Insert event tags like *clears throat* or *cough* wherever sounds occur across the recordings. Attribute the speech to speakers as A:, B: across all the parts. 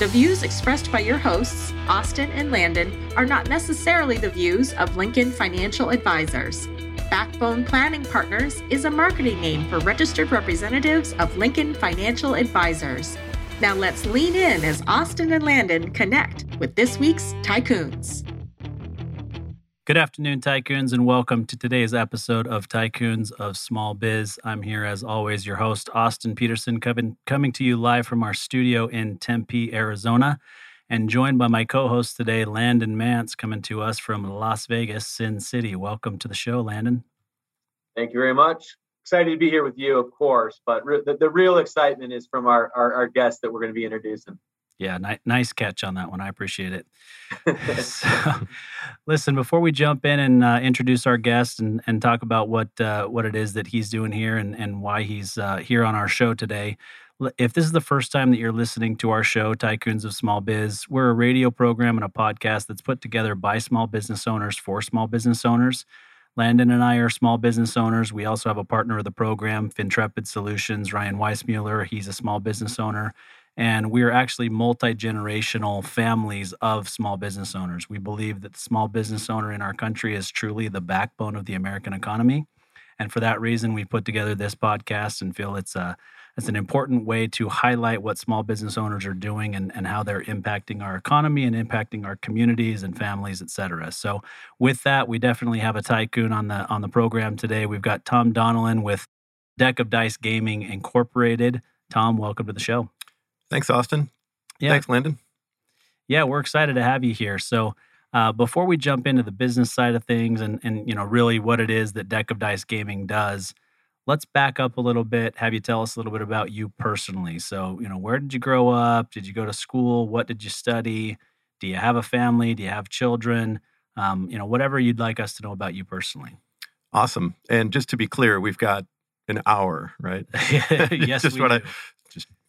A: The views expressed by your hosts, Austin and Landon, are not necessarily the views of Lincoln Financial Advisors. Backbone Planning Partners is a marketing name for registered representatives of Lincoln Financial Advisors. Now let's lean in as Austin and Landon connect with this week's Tycoons.
B: Good afternoon, Tycoons, and welcome to today's episode of Tycoons of Small Biz. I'm here, as always, your host, Austin Peterson, coming, to you live from our studio in Tempe, Arizona, and joined by my co host today, Landon Mance, coming to us from Las Vegas, Sin City. Welcome to the show, Landon.
C: Thank you very much. Excited to be here with you, of course, but re- the, the, real excitement is from our, our, our guest that we're going to be introducing.
B: Yeah, ni- nice catch on that one. I appreciate it. *laughs* *laughs* so, listen, before we jump in and uh, introduce our guest and, and talk about what uh, what it is that he's doing here and, and why he's uh, here on our show today, if this is the first time that you're listening to our show, Tycoons of Small Biz, we're a radio program and a podcast that's put together by small business owners for small business owners. Landon and I are small business owners. We also have a partner of the program, FinTrepid Solutions, Ryan Weissmuller. He's a small business owner. And we're actually multi generational families of small business owners. We believe that the small business owner in our country is truly the backbone of the American economy. And for that reason, we put together this podcast and feel it's a it's an important way to highlight what small business owners are doing and, and how they're impacting our economy and impacting our communities and families, et cetera. So with that, we definitely have a tycoon on the on the program today. We've got Tom Donelan with Deck of Dice Gaming Incorporated. Tom, welcome to the show.
D: Thanks, Austin. Yeah. Thanks, Landon.
B: Yeah, we're excited to have you here. So, uh, before we jump into the business side of things and and you know really what it is that Deck of Dice Gaming does, let's back up a little bit. Have you tell us a little bit about you personally? So, you know, where did you grow up? Did you go to school? What did you study? Do you have a family? Do you have children? Um, you know, whatever you'd like us to know about you personally.
D: Awesome. And just to be clear, we've got an hour, right? *laughs*
B: yes, *laughs*
D: just
B: want
D: to just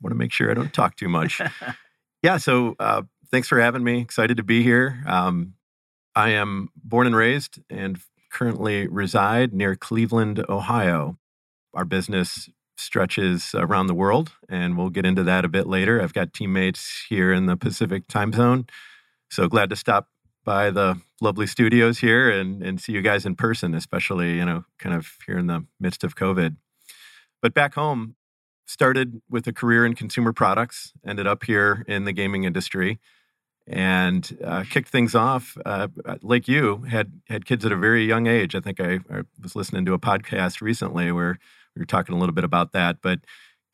D: want to make sure I don't talk too much. *laughs* yeah. So uh, thanks for having me. Excited to be here. Um, I am born and raised and currently reside near Cleveland, Ohio. Our business stretches around the world, and we'll get into that a bit later. I've got teammates here in the Pacific time zone. So glad to stop by the lovely studios here and, and see you guys in person, especially, you know, kind of here in the midst of COVID. But back home, started with a career in consumer products, ended up here in the gaming industry, and uh, kicked things off. Uh, like you, had had kids at a very young age. I think I, I, was listening to a podcast recently where we were talking a little bit about that. But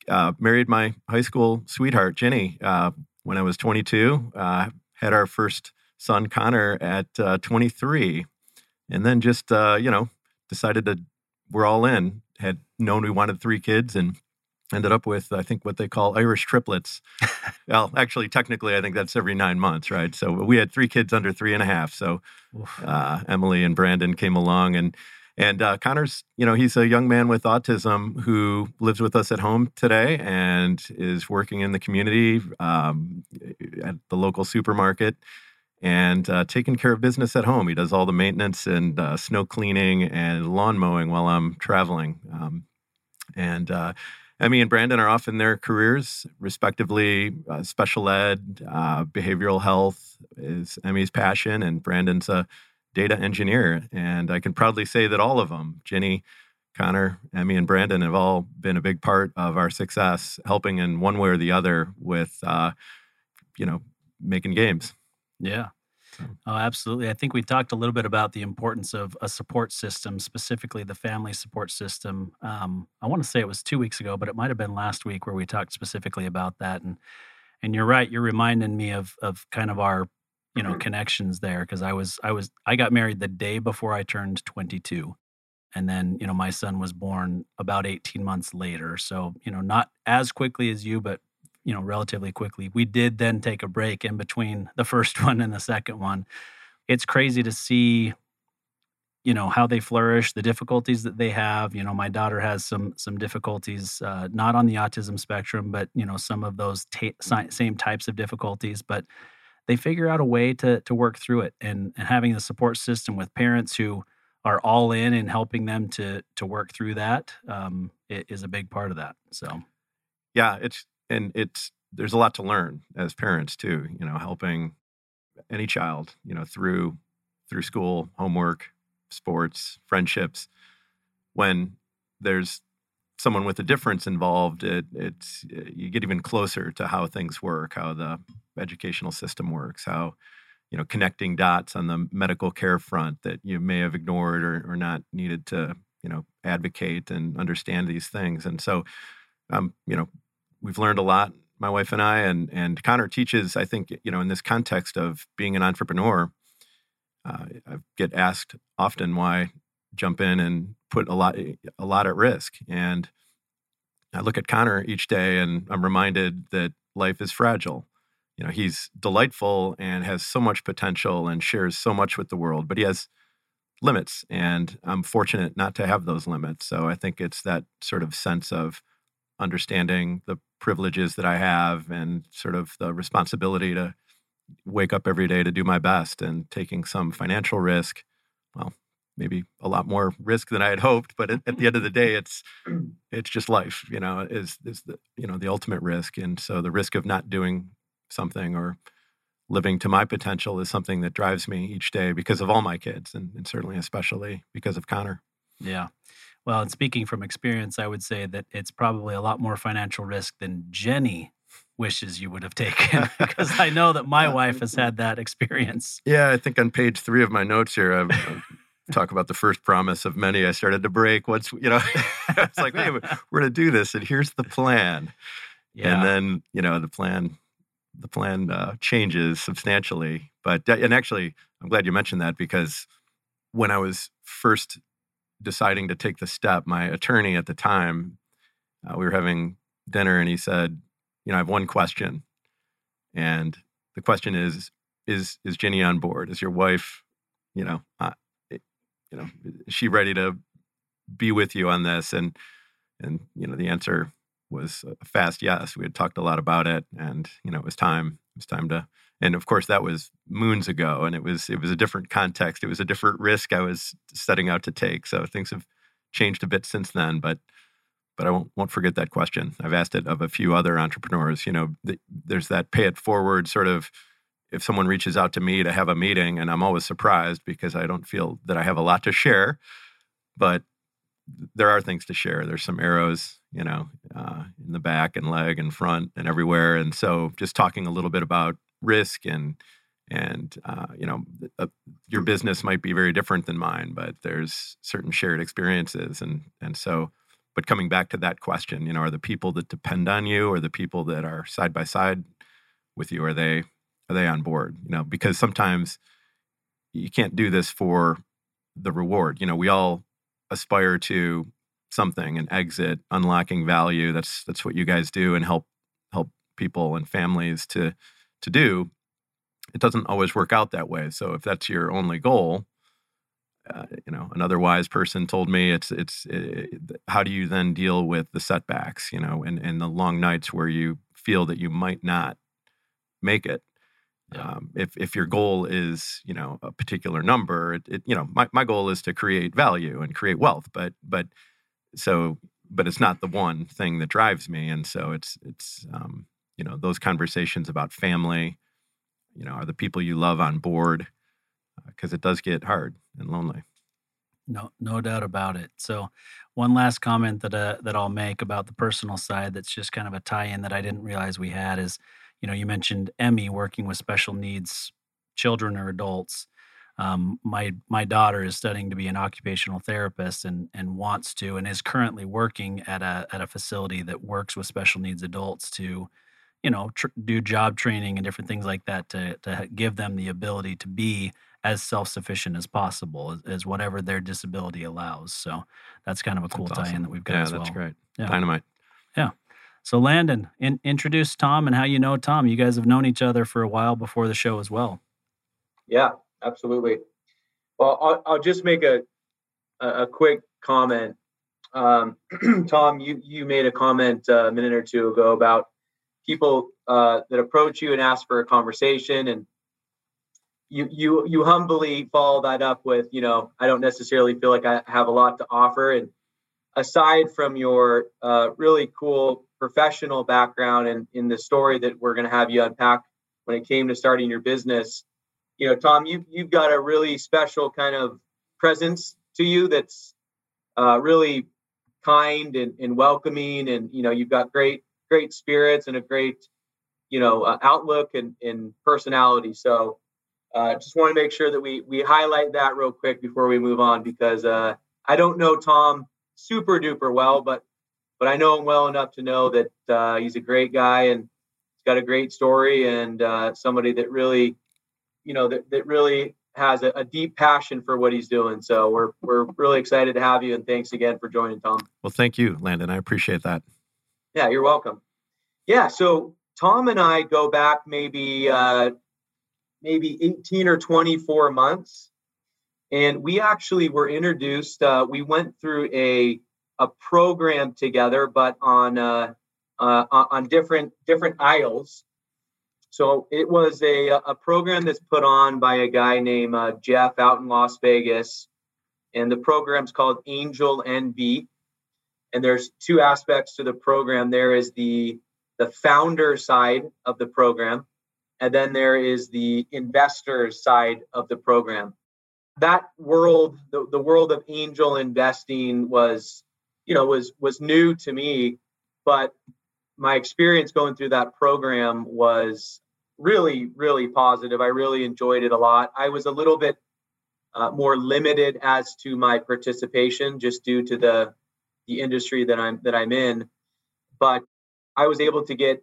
D: uh, married my high school sweetheart Jenny uh, when I was 22. Uh, had our first son Connor at uh, 23, and then just you know decided to we're all in. Had known we wanted three kids and ended up with I think what they call Irish triplets. *laughs* well, actually, technically, I think that's every nine months, right? So we had three kids under three and a half. So uh, Emily and Brandon came along, and and uh, Connor's, you know, he's a young man with autism who lives with us at home today and is working in the community um, at the local supermarket and uh, taking care of business at home. He does all the maintenance and uh, snow cleaning and lawn mowing while I'm traveling. Um, and uh, Emmy and Brandon are off in their careers, respectively. Uh, special ed, uh, behavioral health is Emmy's passion, and Brandon's a data engineer. And I can proudly say that all of them, Jenny, Connor, Emmy, and Brandon, have all been a big part of our success, helping in one way or the other with, uh, you know, making games.
B: Yeah. Oh, absolutely. I think we talked a little bit about the importance of a support system, specifically the family support system. Um, I want to say it was two weeks ago, but it might have been last week where we talked specifically about that. And and you're right. You're reminding me of of kind of our you know mm-hmm. connections there because I was I was I got married the day before I turned 22, and then you know my son was born about 18 months later. So you know not as quickly as you, but you know relatively quickly. We did then take a break in between the first *laughs* one and the second one. It's crazy to see you know how they flourish the difficulties that they have you know my daughter has some some difficulties uh, not on the autism spectrum but you know some of those ta- same types of difficulties but they figure out a way to to work through it and, and having the support system with parents who are all in and helping them to to work through that um, is a big part of that so
D: yeah it's and it's there's a lot to learn as parents too you know helping any child you know through through school homework sports, friendships. When there's someone with a difference involved, it, it's you get even closer to how things work, how the educational system works, how you know connecting dots on the medical care front that you may have ignored or, or not needed to you know advocate and understand these things. And so, um, you know, we've learned a lot, my wife and I, and and Connor teaches. I think you know in this context of being an entrepreneur uh, I get asked often why jump in and put a lot a lot at risk. And I look at Connor each day and I'm reminded that life is fragile. You know, he's delightful and has so much potential and shares so much with the world, but he has limits and I'm fortunate not to have those limits. So I think it's that sort of sense of understanding the privileges that I have and sort of the responsibility to wake up every day to do my best and taking some financial risk. Well, maybe a lot more risk than I had hoped, but at, at the end of the day, it's mm. it's just life. You know, is is the you know the ultimate risk, and so the risk of not doing something or living to my potential is something that drives me each day because of all my kids, and, and certainly especially because of Connor.
B: Yeah. Well, and speaking from experience, I would say that it's probably a lot more financial risk than Jenny wishes you would have taken *laughs* because I know that my *laughs* wife has had that experience.
D: Yeah, I think on page three of my notes here, I, I talk about the first promise of many I started to break. What's you know, *laughs* it's like, hey, we're going to do this, and here's the plan. Yeah. And then you know the plan, the plan uh, changes substantially. But and actually, I'm glad you mentioned that because when I was first deciding to take the step, my attorney at the time, uh, we were having dinner, and he said, you know, I have one question, and the question is: is is Jenny on board? Is your wife, you know, uh, you know, is she ready to be with you on this? And and you know, the answer was a fast yes. We had talked a lot about it, and you know, it was time. It was time to. And of course, that was moons ago, and it was it was a different context. It was a different risk I was setting out to take. So things have changed a bit since then, but but I won't, won't forget that question. I've asked it of a few other entrepreneurs. You know, the, there's that pay it forward sort of. If someone reaches out to me to have a meeting, and I'm always surprised because I don't feel that I have a lot to share, but there are things to share. There's some arrows, you know, uh, in the back and leg and front and everywhere. And so, just talking a little bit about risk and and uh, you know, uh, your business might be very different than mine, but there's certain shared experiences, and and so but coming back to that question, you know, are the people that depend on you or the people that are side by side with you, are they are they on board? You know, because sometimes you can't do this for the reward. You know, we all aspire to something, an exit, unlocking value. That's that's what you guys do and help help people and families to to do. It doesn't always work out that way. So if that's your only goal, uh, you know, another wise person told me it's it's it, eh, how do you then deal with the setbacks, you know, and and the long nights where you feel that you might not make it. Yeah. Um, if if your goal is you know a particular number, it, it, you know my, my goal is to create value and create wealth, but but so but it's not the one thing that drives me, and so it's it's um, you know those conversations about family, you know, are the people you love on board, because uh, it does get hard and lonely.
B: No, no doubt about it. So, one last comment that uh, that I'll make about the personal side that's just kind of a tie-in that I didn't realize we had is, you know, you mentioned Emmy working with special needs children or adults. Um, my my daughter is studying to be an occupational therapist and and wants to and is currently working at a at a facility that works with special needs adults to, you know, tr- do job training and different things like that to to give them the ability to be as self-sufficient as possible as, as, whatever their disability allows so that's kind of a cool awesome. tie-in that we've got
D: yeah
B: as
D: that's
B: well.
D: great yeah. dynamite
B: yeah so landon in, introduce tom and how you know tom you guys have known each other for a while before the show as well
C: yeah absolutely well i'll, I'll just make a a, a quick comment. Um, *clears throat* Tom, you you made a comment uh, a minute or two ago about people uh, that approach you and ask for a conversation, and you you you humbly follow that up with, you know, I don't necessarily feel like I have a lot to offer. And aside from your uh, really cool professional background and in the story that we're going to have you unpack when it came to starting your business, you know, Tom, you you've got a really special kind of presence to you that's uh, really kind and, and welcoming, and you know, you've got great great spirits and a great you know uh, outlook and, and personality. So, uh, just want to make sure that we we highlight that real quick before we move on because uh, I don't know Tom super duper well, but but I know him well enough to know that uh, he's a great guy and he's got a great story and uh, somebody that really, you know, that, that really has a, a, deep passion for what he's doing. So we're we're really excited to have you and thanks again for joining, Tom.
D: Well, thank you, Landon. I appreciate that.
C: Yeah, you're welcome. Yeah, so Tom and I go back maybe uh, maybe 18 or 24 months, and we actually were introduced. Uh, we went through a a program together, but on uh, uh, on different different aisles. So it was a a program that's put on by a guy named uh, Jeff out in Las Vegas, and the program's called Angel NV. And there's two aspects to the program. There is the the founder side of the program, and then there is the investor side of the program. That world, the, the world of angel investing was you know was was new to me but my experience going through that program was really really positive i really enjoyed it a lot i was a little bit uh, more limited as to my participation just due to the the industry that i'm that i'm in but i was able to get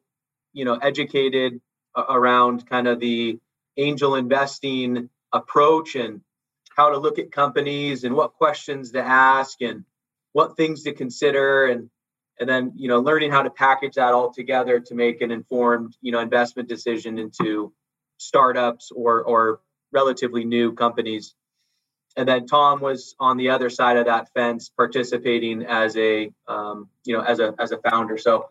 C: you know educated around kind of the angel investing approach and how to look at companies and what questions to ask and what things to consider and and then you know learning how to package that all together to make an informed you know investment decision into startups or or relatively new companies and then tom was on the other side of that fence participating as a um, you know as a as a founder so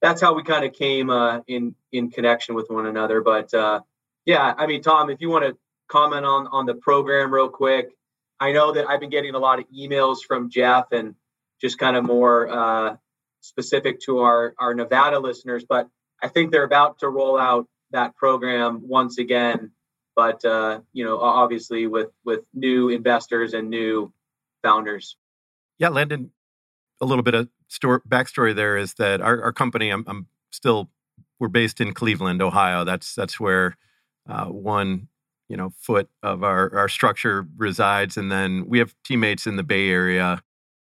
C: that's how we kind of came uh, in in connection with one another but uh, yeah i mean tom if you want to comment on on the program real quick i know that i've been getting a lot of emails from jeff and just kind of more uh, specific to our, our Nevada listeners. But I think they're about to roll out that program once again. But uh, you know, obviously with with new investors and new founders.
D: Yeah, Landon. A little bit of story, backstory there is that our, our company. I'm, I'm still we're based in Cleveland, Ohio. That's that's where uh, one you know foot of our our structure resides, and then we have teammates in the Bay Area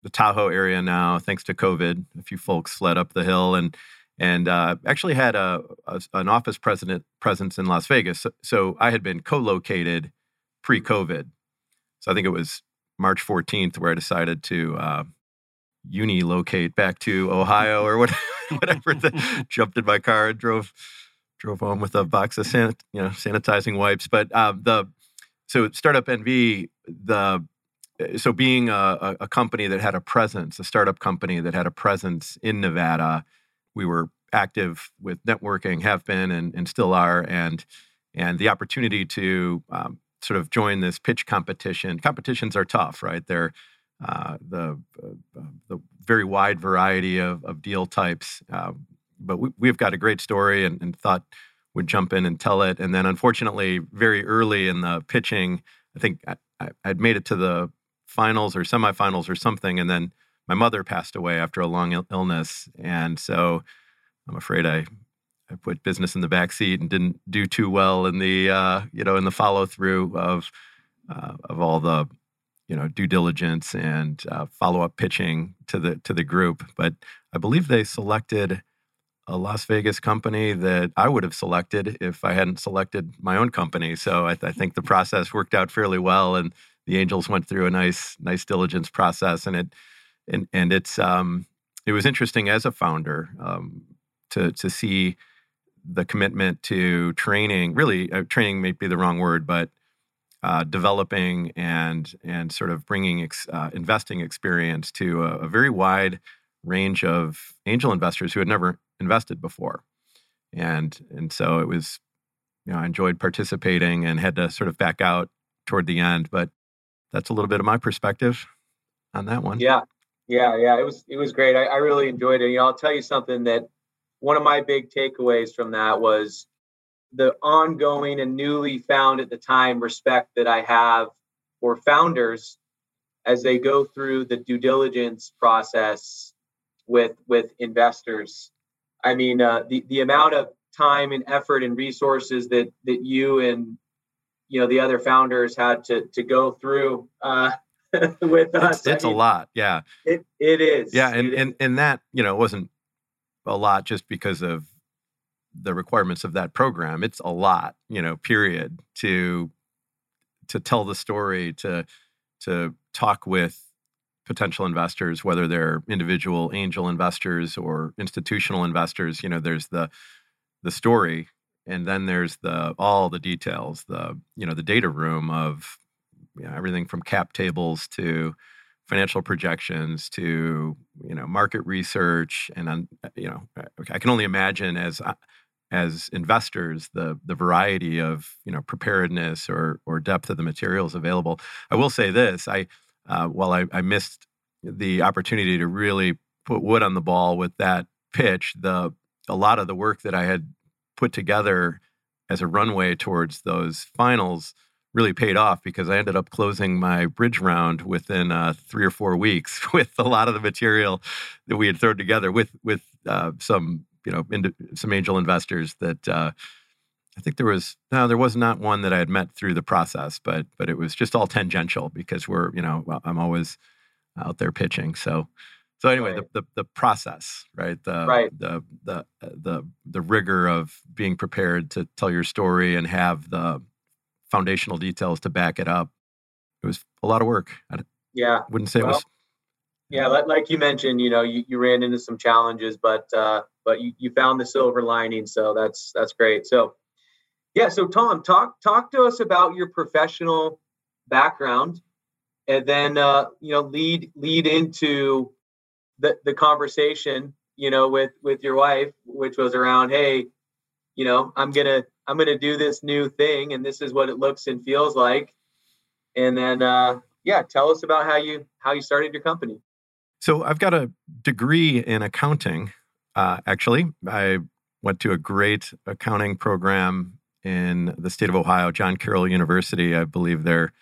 D: the Tahoe area now, thanks to COVID. A few folks fled up the hill and and uh, actually had a, a, an office president presence in Las Vegas. So, so I had been co-located pre-COVID. So I think it was March 14th where I decided to uh, uni locate back to Ohio or what, *laughs* whatever. the, *laughs* jumped in my car and drove drove home with a box of san, you know sanitizing wipes. But uh, the so startup NV the so being a, a, company that had a presence, a startup company that had a presence in Nevada, we were active with networking, have been, and, and still are, and and the opportunity to um, sort of join this pitch competition. Competitions are tough, right? They're uh, the uh, the very wide variety of, of deal types, uh, but we, we've got a great story, and, and thought would jump in and tell it. And then, unfortunately, very early in the pitching, I think I, I'd made it to the finals or semifinals or something, and then my mother passed away after a long il- illness, and so I'm afraid I I put business in the back seat and didn't do too well in the uh, you know in the follow through of uh, of all the you know due diligence and uh, follow up pitching to the to the group. But I believe they selected a Las Vegas company that I would have selected if I hadn't selected my own company. So I, th- I think the process worked out fairly well, and the Angels went through a nice nice diligence process, and it and and it's um, it was interesting as a founder um, to to see the commitment to training. Really, uh, training may be the wrong word, but uh, developing and and sort of bringing ex, uh, investing experience to a, a, very wide range of angel investors who had never invested before, and and so it was, you know, I enjoyed participating and had to sort of back out toward the end, but that's a little bit of my perspective on that one.
C: Yeah, yeah, yeah. It was it was great. I, I really enjoyed it. You know, I'll tell you something that one of my big takeaways from that was the ongoing and newly found at the time respect that I have for founders as they go through the due diligence process with with investors. I mean, uh, the the amount of time and effort and resources that that you and you know the other founders had to to go through uh, *laughs* with us.
D: It's, I mean, a lot, yeah.
C: It it is.
D: Yeah, and and and that you know wasn't a lot just because of the requirements of that program. It's a lot, you know, period, to to tell the story, to to talk with potential investors, whether they're individual angel investors or institutional investors. You know, there's the the story, and then there's the all the details, the you know the data room of you know, everything from cap tables to financial projections to you know market research and you know I can only imagine as uh, as investors the the variety of you know preparedness or or depth of the materials available. I will say this: I uh, while I, I missed the opportunity to really put wood on the ball with that pitch, the a lot of the work that I had put together as a runway towards those finals really paid off because I ended up closing my bridge round within uh, three or four weeks *laughs* with a lot of the material that we had thrown together with with uh, some you know into, some angel investors that uh, I think there was no there was not one that I had met through the process, but but it was just all tangential because we're you know I'm always out there pitching so. So anyway, right. the, the, the process, right? The,
C: right.
D: the the the the rigor of being prepared to tell your story and have the foundational details to back it up. It was a lot of work. I
C: yeah,
D: wouldn't say well, it was.
C: Yeah, like you mentioned, you know, you, you ran into some challenges, but uh, but you, you found the silver lining, so that's that's great. So, yeah, so Tom, talk talk to us about your professional background, and then uh, you know lead lead into the the conversation, you know, with with your wife, which was around, hey, you know, I'm gonna I'm gonna do this new thing, and this is what it looks and feels like, and then uh, yeah, tell us about how you how you started your company.
D: So I've got a degree in accounting uh, actually, I went to a great accounting program in the state of Ohio, John Carroll University. I believe they're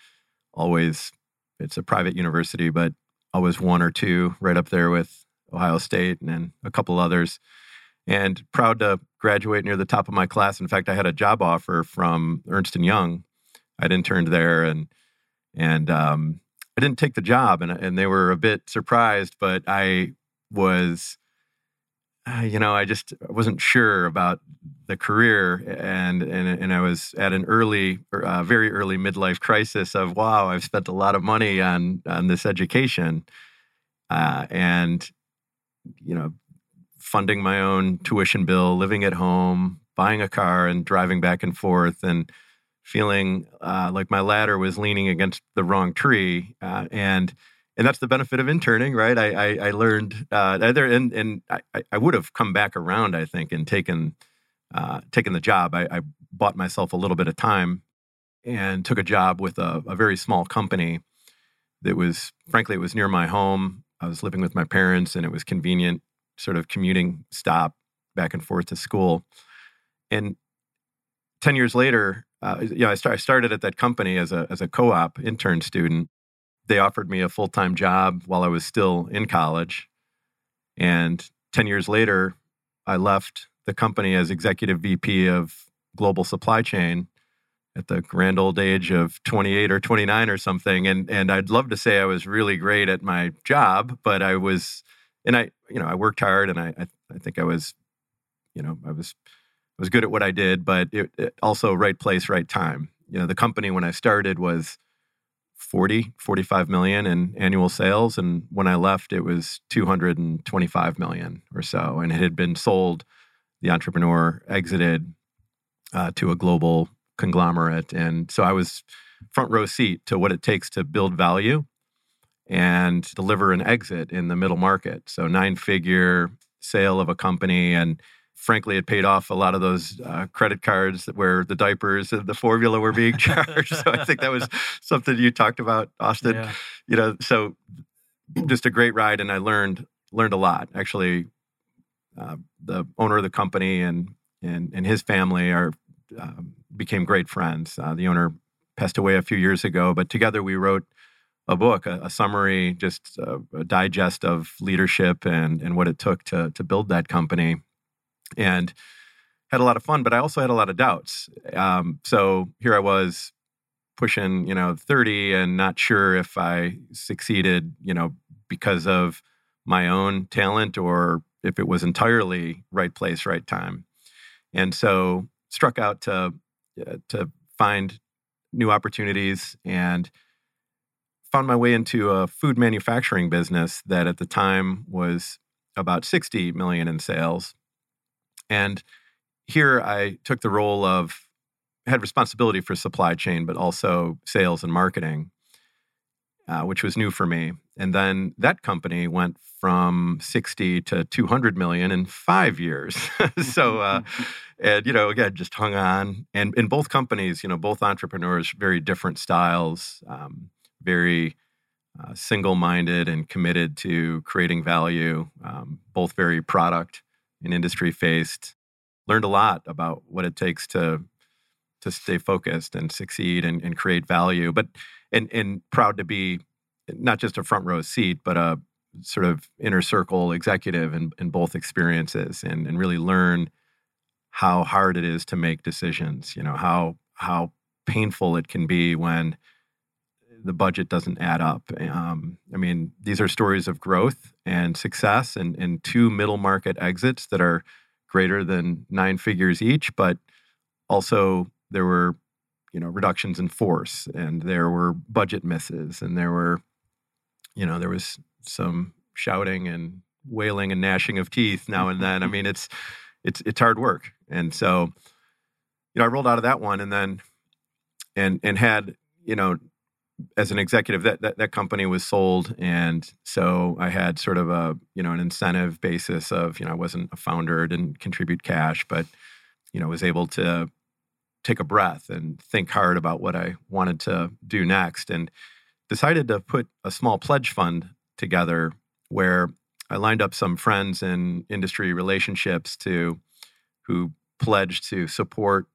D: always, it's a private university, but always one or two right up there with Ohio State and a couple others. And proud to graduate near the top of my class. In fact, I had a job offer from Ernst and Young. I'd interned there, and and um, I didn't take the job, and and they were a bit surprised. But I was uh, you know, I just wasn't sure about the career, and and and I was at an early, uh, very early midlife crisis of wow, I've spent a lot of money on on this education, uh, and you know, funding my own tuition bill, living at home, buying a car, and driving back and forth, and feeling uh, like my ladder was leaning against the wrong tree, uh, and and that's the benefit of interning, right? I I, I learned uh, there, and and I, I would have come back around, I think, and taken uh, taken the job. I, I bought myself a little bit of time and took a job with a, a very small company that was, frankly, it was near my home. I was living with my parents, and it was convenient, sort of commuting stop back and forth to school. And ten years later, uh, you know, I, start, I started at that company as a as a co-op intern student they offered me a full time job while I was still in college. And 10 years later, I left the company as executive VP of global supply chain at the grand old age of 28 or 29 or something. And, and I'd love to say I was really great at my job, but I was, and I, you know, I worked hard and I, I, I think I was, you know, I was, I was good at what I did, but it, it also right place, right time. You know, the company when I started was 40, 45 million in annual sales. And when I left, it was 225 million or so. And it had been sold. The entrepreneur exited uh, to a global conglomerate. And so I was front row seat to what it takes to build value and deliver an exit in the middle market. So nine figure sale of a company and frankly, it paid off a lot of those uh, credit cards where the diapers and the formula were being *laughs* charged. so I think that was something you talked about, Austin. Yeah. You know, so just a great ride, and I learned learned a lot. Actually, uh, the owner of the company and and and his family are uh, became great friends. Uh, the owner passed away a few years ago, but together we wrote a book, a, a summary, just a, a, digest of leadership and and what it took to to build that company and had a lot of fun, but I also had a lot of doubts. Um, so here I was pushing, you know, 30 and not sure if I succeeded, you know, because of my own talent or if it was entirely right place, right time. And so struck out to uh, to find new opportunities and found my way into a food manufacturing business that at the time was about 60 million in sales and here I took the role of had responsibility for supply chain, but also sales and marketing, uh, which was new for me. And then that company went from 60 to 200 million in five years. *laughs* so, uh, and you know, again, just hung on. And in both companies, you know, both entrepreneurs, very different styles, um, very uh, single-minded and committed to creating value. Um, both very product and industry faced. Learned a lot about what it takes to to stay focused and succeed and, and create value. But and and proud to be not just a front row seat, but a sort of inner circle executive in, in both experiences and, and really learn how hard it is to make decisions, you know, how how painful it can be when the budget doesn't add up. Um, I mean, these are stories of growth and success and, and two middle market exits that are greater than nine figures each, but also there were, you know, reductions in force and there were budget misses and there were, you know, there was some shouting and wailing and gnashing of teeth now and then. I mean, it's it's it's hard work. And so, you know, I rolled out of that one and then and and had, you know, as an executive that, that that company was sold. And so i had sort of a you know an incentive basis of you know i wasn't a founder didn't contribute cash but you know was able to take a breath and think hard about what i wanted to do next and decided to put a small pledge fund together where i lined up some friends in industry relationships to who pledged to support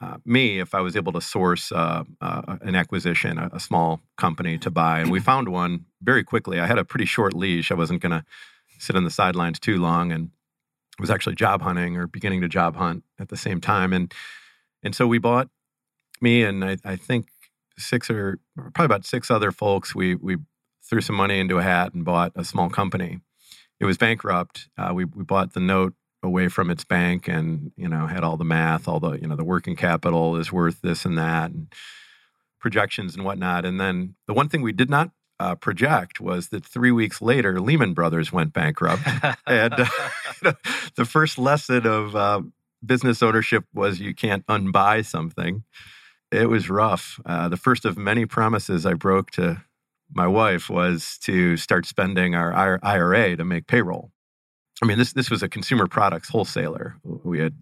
D: uh, me if I was able to source uh, uh, an acquisition, a, a, small company to buy. And we *clears throat* found one very quickly. I had a pretty short leash. I wasn't going to sit on the sidelines too long and was actually job hunting or beginning to job hunt at the same time. And and so we bought me and I, I think six or probably about six other folks. We we threw some money into a hat and bought a small company. It was bankrupt. Uh, we we bought the note away from its bank and you know had all the math all the you know the working capital is worth this and that and projections and whatnot. And then the one thing we did not uh, project was that three weeks later lehman brothers went bankrupt. And uh, *laughs* the first lesson of uh, business ownership was you can't unbuy something. It was rough. Uh, the first of many promises i broke to my wife was to start spending our ira to make payroll I mean, this this was a consumer products wholesaler. We had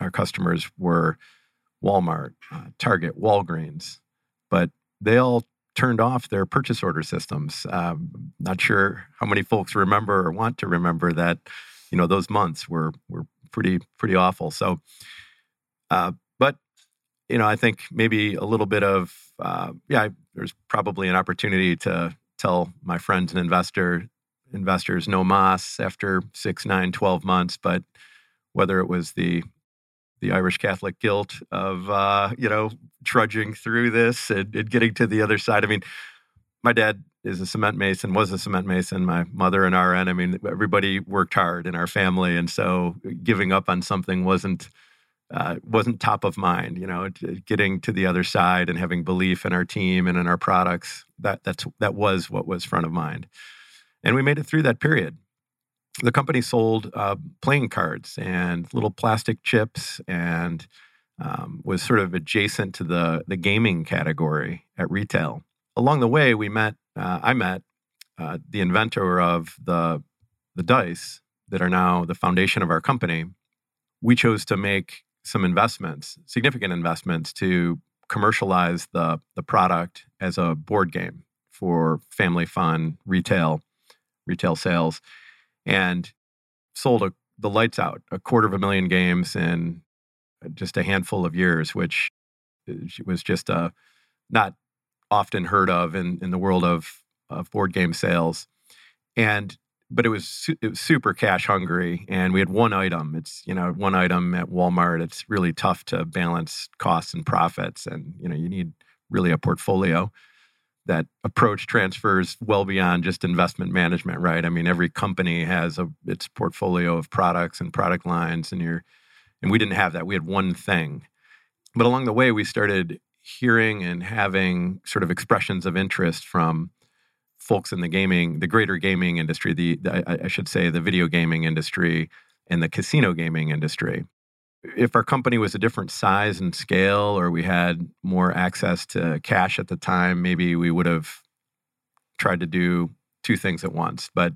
D: our customers were Walmart, uh, Target, Walgreens, but they all turned off their purchase order systems. Um, not sure how many folks remember or want to remember that. You know, those months were were pretty pretty awful. So, uh, but you know, I think maybe a little bit of uh, yeah. There's probably an opportunity to tell my friends and investor investors no mas after six, nine, 12 months. But whether it was the the Irish Catholic guilt of uh, you know trudging through this and, and, getting to the other side. I mean, my dad is a cement mason, was a cement mason. My mother and RN. I mean, everybody worked hard in our family, and so giving up on something wasn't uh, wasn't top of mind. You know, getting to the other side and having belief in our team and in our products that that's that was what was front of mind. And we made it through that period. The company sold uh, playing cards and little plastic chips and um, was sort of adjacent to the the gaming category at retail. Along the way, we met. Uh, I met uh, the inventor of the the dice that are now the foundation of our company. We chose to make some investments, significant investments, to commercialize the the product as a board game for family fun retail retail sales, and sold a, the lights out a quarter of a million games in just a handful of years, which uh, was just uh, not often heard of in, in the world of, of board game sales. And but it was it was super cash hungry, and we had one item. It's you know one item at Walmart. It's really tough to balance costs and profits, and you know you need really a portfolio. That approach transfers well beyond just investment management, right? I mean, every company has a its portfolio of products and product lines, and you're and we didn't have that. We had one thing, but along the way, we started hearing and having sort of expressions of interest from folks in the gaming, the greater gaming industry, the, the I, I should say the video gaming industry and the casino gaming industry. If our company was a different size and scale, or we had more access to cash at the time, maybe we would have tried to do two things at once. But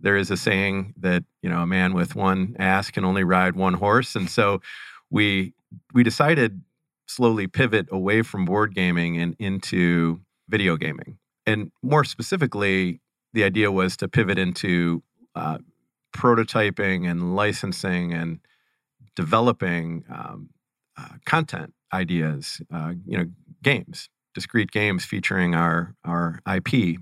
D: there is a saying that you know a man with one ass can only ride one horse, and so we we decided slowly pivot away from board gaming and into video gaming and more specifically, the idea was to pivot into uh, prototyping and licensing and developing um, uh, content ideas, uh, you know, games, discrete games featuring our our IP.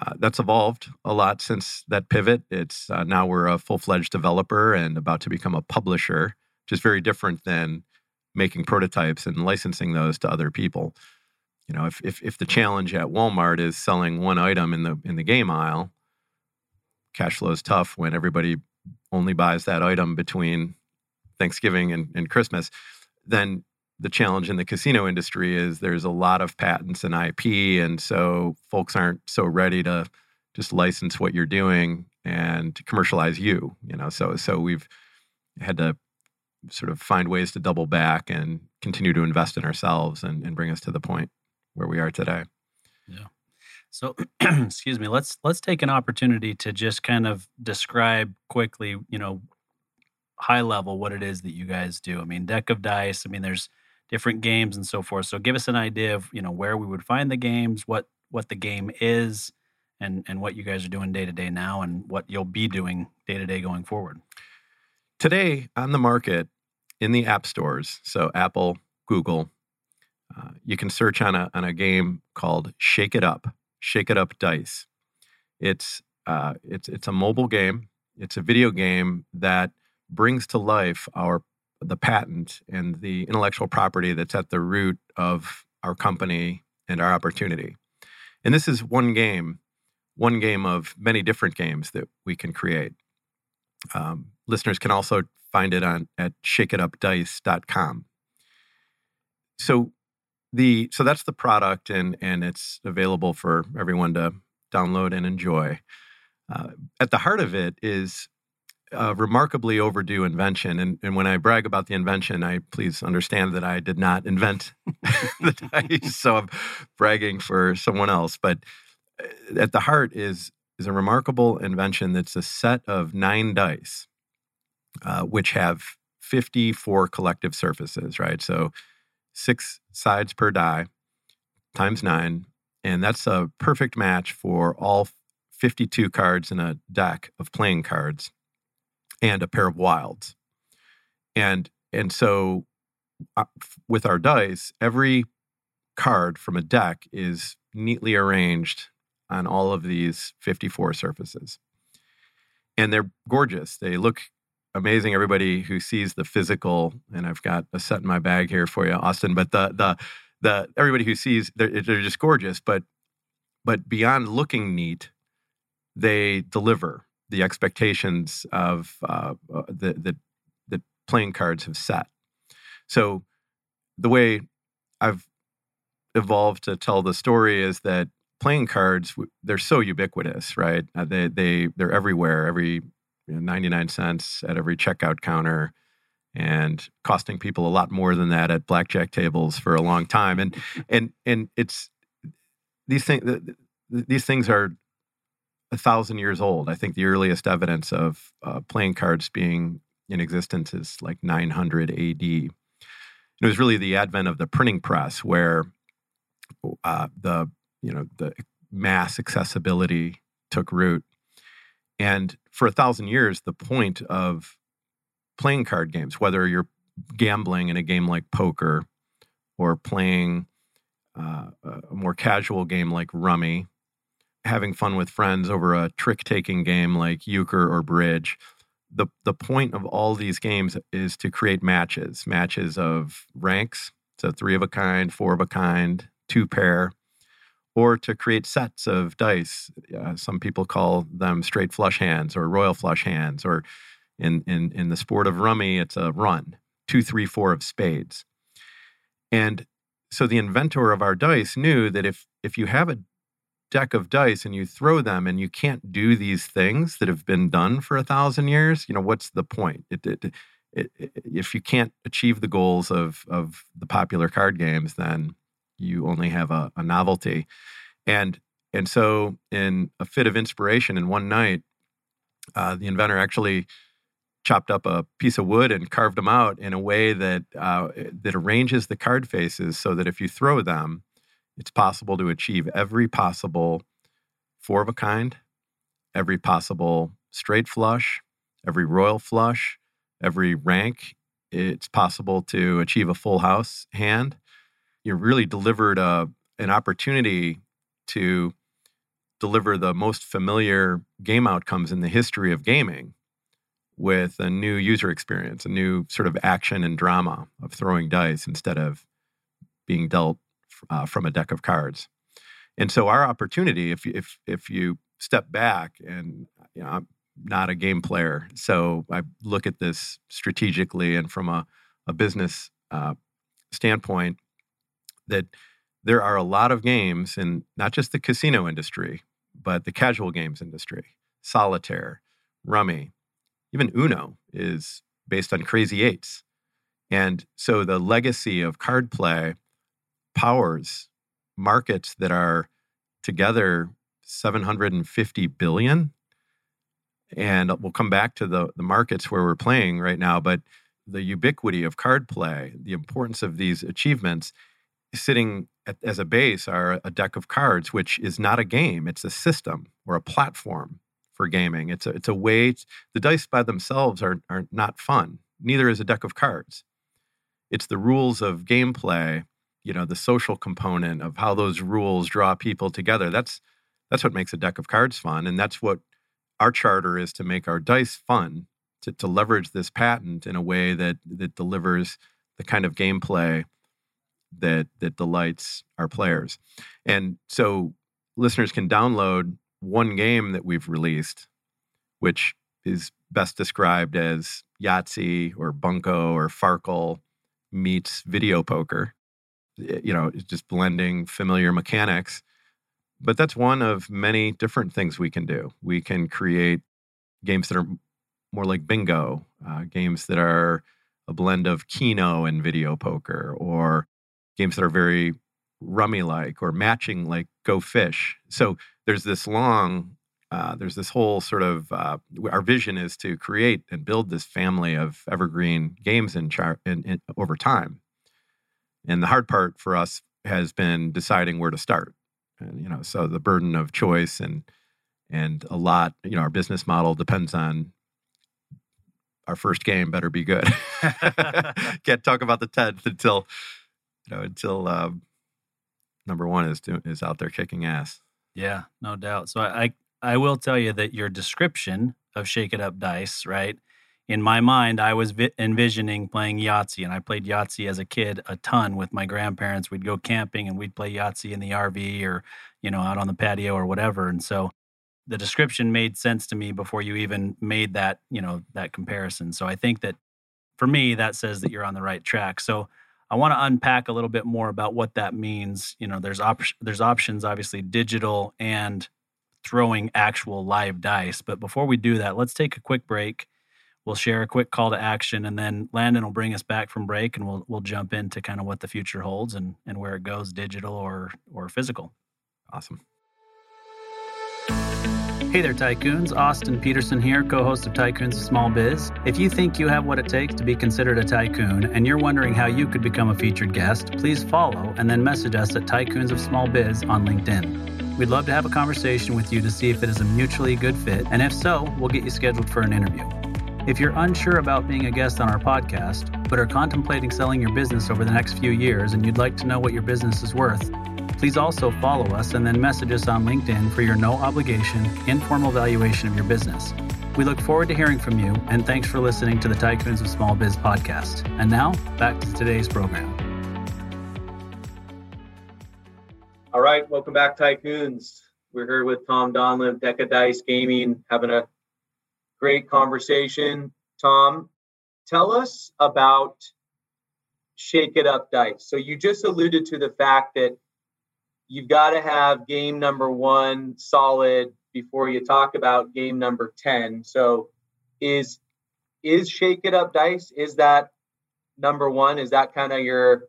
D: Uh, that's evolved a lot since that pivot. It's uh, now we're a full fledged developer and about to become a publisher, which is very different than making prototypes and licensing those to other people you know, if, if if the challenge at Walmart is selling one item in the in the game aisle, cash flow is tough when everybody only buys that item between Thanksgiving and, and Christmas. Then the challenge in the casino industry is there's a lot of patents and IP, and so folks aren't so ready to just license what you're doing and commercialize you. You know, so so we've had to sort of find ways to double back and continue to invest in ourselves and, and bring us to the point where we are today.
B: Yeah. So, *clears throat* excuse me. Let's let's take an opportunity to just kind of describe quickly, you know, high level what it is that you guys do. I mean, deck of dice. I mean, there's different games and so forth. So, give us an idea of you know where we would find the games, what what the game is, and and what you guys are doing day to day now, and what you'll be doing day to day going forward.
D: Today on the market in the app stores, so Apple, Google, uh, you can search on a on a game called Shake It Up, Shake It Up Dice. It's uh, it's it's a mobile game. It's a video game that brings to life our the patent and the intellectual property that's at the root of our company and our opportunity. And this is one game, one game of many different games that we can create. Um, listeners can also find it on at shakeitupdice.com. So the so that's the product and and it's available for everyone to download and enjoy uh, at the heart of it is a remarkably overdue invention and, and when i brag about the invention i please understand that i did not invent *laughs* the dice so i'm bragging for someone else but uh, at the heart is is a remarkable invention that's a set of nine dice uh, which have 54 collective surfaces right so six sides per die times nine. And that's a perfect match for all 52 cards in a deck of playing cards and a pair of wilds. And and so uh, with our dice, every card from a deck is neatly arranged on all of these 54 surfaces. And they're gorgeous. They look amazing everybody who sees the physical and i've got a set in my bag here for you austin but the the the everybody who sees they're, they're just gorgeous but but beyond looking neat they deliver the expectations of uh, uh the, the playing cards have set so the way i've evolved to tell the story is that playing cards they're so ubiquitous right uh, they they they're everywhere every you know, 99 cents at every checkout counter. and costing people a lot more than that at blackjack tables for a long time. And and and it's these things these things are a thousand years old. I think the earliest evidence of uh, playing cards being in existence is like 900 AD. It was really the advent of the printing press where uh, the you know the mass accessibility took root. And for a thousand years, the point of playing card games, whether you're gambling in a game like poker or playing uh, a more casual game like rummy, having fun with friends over a trick taking game like euchre or bridge. The, the point of all these games is to create matches, matches of ranks, so three of a kind, four of a kind, two pair, or to create sets of dice. Uh, some people call them straight flush hands or royal flush hands, or in, in, in the sport of rummy, it's a run, two, three, four of spades. And so the inventor of our dice knew that if if you have a deck of dice and you throw them and you can't do these things that have been done for a thousand years, you know, what's the point? It, it, it, if you can't achieve the goals of of the popular card games, then you only have a, a novelty. And and so in a fit of inspiration in one night, uh, the inventor actually chopped up a piece of wood and carved them out in a way that uh, that arranges the card faces so that if you throw them, it's possible to achieve every possible four of a kind, every possible straight flush, every royal flush, every rank. It's possible to achieve a full house hand. You really delivered a, an opportunity to deliver the most familiar game outcomes in the history of gaming with a new user experience, a new sort of action and drama of throwing dice instead of being dealt uh, from a deck of cards. And so our opportunity, if if if you step back and you know, I'm not a game player, so I look at this strategically and from a, a business uh, standpoint, that there are a lot of games in not just the casino industry, but the casual games industry, solitaire, rummy, even Uno is based on Crazy Eights. And so the legacy of card play powers markets that are together 750 billion. And we'll come back to the, the markets where we're playing right now, but the ubiquity of card play, the importance of these achievements, sitting at, as a base are a deck of cards, which is not a game, it's a system or a platform for gaming. It's a, it's a way, to, the dice by themselves are, are not fun. Neither is a deck of cards. It's the rules of gameplay, you know, the social component of how those rules draw people together. That's, that's what makes a deck of cards fun. And that's what our charter is to make our dice fun, to, to leverage this patent in a way that, that delivers the kind of gameplay that, that delights our players. And so listeners can download one game that we've released, which is best described as Yahtzee or Bunko or Farkle meets video poker. You know, just blending familiar mechanics. But that's one of many different things we can do. We can create games that are more like bingo, uh, games that are a blend of Keno and video poker, or games that are very rummy like or matching like Go Fish. So there's this long, uh, there's this whole sort of uh, our vision is to create and build this family of evergreen games in, char- in, in over time. And the hard part for us has been deciding where to start. And, you know, so the burden of choice and and a lot, you know, our business model depends on our first game better be good. *laughs* Can't talk about the tenth until you know until um, number one is is out there kicking ass.
B: Yeah, no doubt. So I, I I will tell you that your description of Shake It Up Dice, right? In my mind, I was vi- envisioning playing Yahtzee, and I played Yahtzee as a kid a ton with my grandparents. We'd go camping and we'd play Yahtzee in the RV or, you know, out on the patio or whatever. And so the description made sense to me before you even made that, you know, that comparison. So I think that for me, that says that you're on the right track. So I want to unpack a little bit more about what that means. You know, there's op- there's options, obviously digital and throwing actual live dice. But before we do that, let's take a quick break. We'll share a quick call to action, and then Landon will bring us back from break, and we'll we'll jump into kind of what the future holds and and where it goes, digital or or physical.
D: Awesome.
B: Hey there, Tycoons. Austin Peterson here, co host of Tycoons of Small Biz. If you think you have what it takes to be considered a tycoon and you're wondering how you could become a featured guest, please follow and then message us at Tycoons of Small Biz on LinkedIn. We'd love to have a conversation with you to see if it is a mutually good fit, and if so, we'll get you scheduled for an interview. If you're unsure about being a guest on our podcast, but are contemplating selling your business over the next few years and you'd like to know what your business is worth, Please also follow us and then message us on LinkedIn for your no obligation, informal valuation of your business. We look forward to hearing from you, and thanks for listening to the Tycoons of Small Biz podcast. And now, back to today's program.
C: All right, welcome back, Tycoons. We're here with Tom Donelan, Deca Dice Gaming, having a great conversation. Tom, tell us about Shake It Up Dice. So you just alluded to the fact that you've got to have game number one solid before you talk about game number 10 so is is shake it up dice is that number one is that kind of your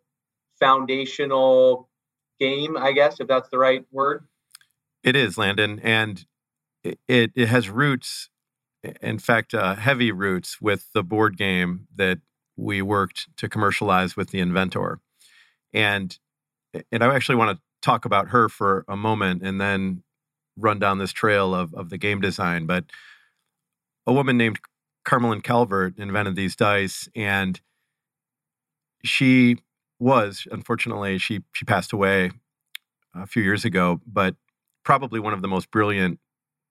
C: foundational game i guess if that's the right word
D: it is landon and it, it has roots in fact uh, heavy roots with the board game that we worked to commercialize with the inventor and and i actually want to talk about her for a moment and then run down this trail of, of the game design. But a woman named Carmelyn Calvert invented these dice, and she was unfortunately she she passed away a few years ago, but probably one of the most brilliant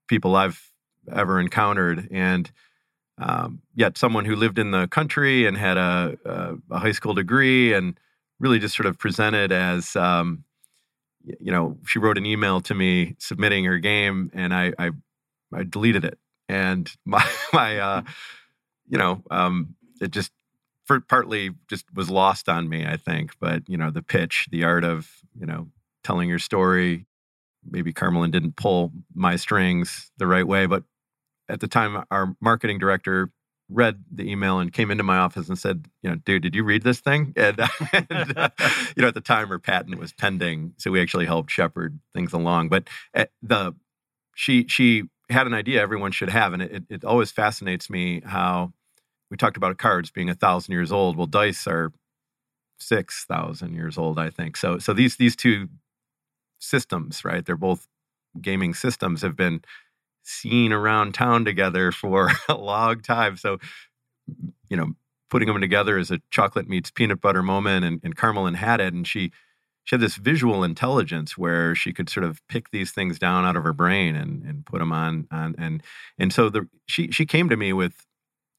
D: people I've ever encountered, and um, yet someone who lived in the country and had a, a, a, high school degree and really just sort of presented as um, you know, she wrote an email to me submitting her game, and I I, I deleted it, and *laughs* my my uh, you know, um, it just for partly just was lost on me, I think. But you know, the pitch, the art of you know telling your story. Maybe Carmelyn didn't pull my strings the right way, but at the time, our marketing director read the email and came into my office and said, you know, dude, did you read this thing? *laughs* And, and uh, you know, at the time her patent was pending, so we actually helped shepherd things along. But eh, the she she had an idea everyone should have, and it it always fascinates me how we talked about cards being a thousand years old. Well, dice are six thousand years old, I think. So so these these two systems, right? They're both gaming systems have been seen around town together for *laughs* a long time. So, you know, putting them together as a chocolate meets peanut butter moment, and, and Carmelyn had it, and she she had this visual intelligence where she could sort of pick these things down out of her brain and and put them on on and and so the she she came to me with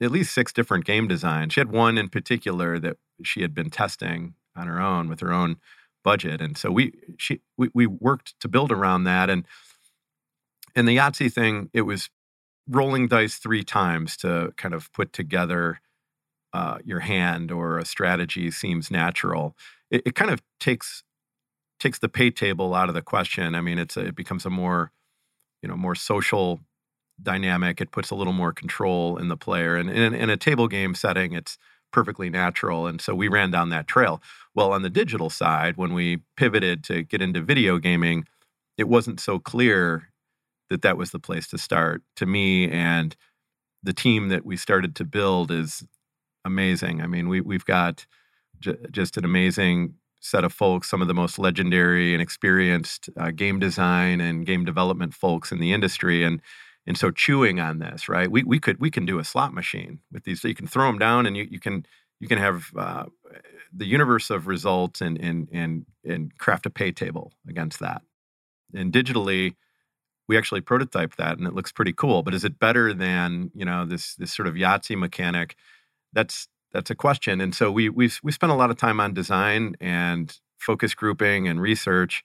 D: at least six different game designs. She had one in particular that she had been testing on her own with her own budget, and so we she we, we worked to build around that and in the Yahtzee thing, it was rolling dice three times to kind of put together uh, your hand or a strategy seems natural. It, it, kind of takes takes the pay table out of the question. I mean, it's a, it becomes a more you know more social dynamic. It puts a little more control in the player, and in, in a table game setting, it's perfectly natural. And so we ran down that trail. Well, on the digital side, when we pivoted to get into video gaming, it wasn't so clear that that was the place to start to me and the team that we started to build is amazing. I mean we, we've got j- just an amazing set of folks some of the most legendary and experienced uh, game design and game development folks in the industry and and so chewing on this right? We, we could we can do a slot machine with these so you can throw them down and you, you can you can have uh, the universe of results and and and and craft a pay table against that. And digitally we actually prototyped that and it looks pretty cool. But is it better than you know this this sort of Yahtzee mechanic? That's that's a question. And so we we we spent a lot of time on design and focus grouping and research.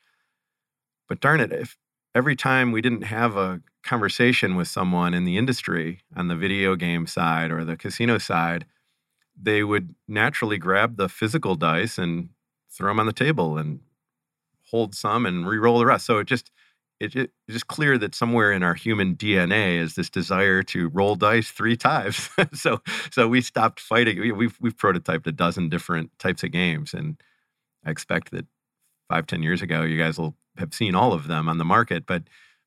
D: But darn it, if every time we didn't have a conversation with someone in the industry on the video game side or the casino side, they would naturally grab the physical dice and throw them on the table and hold some and re-roll the rest. So it just it, it, it's just clear that somewhere in our human DNA is this desire to roll dice three times. *laughs* so so we stopped fighting. We, we've we've prototyped a dozen different types of games, and I expect that five ten years ago you guys will have seen all of them on the market. But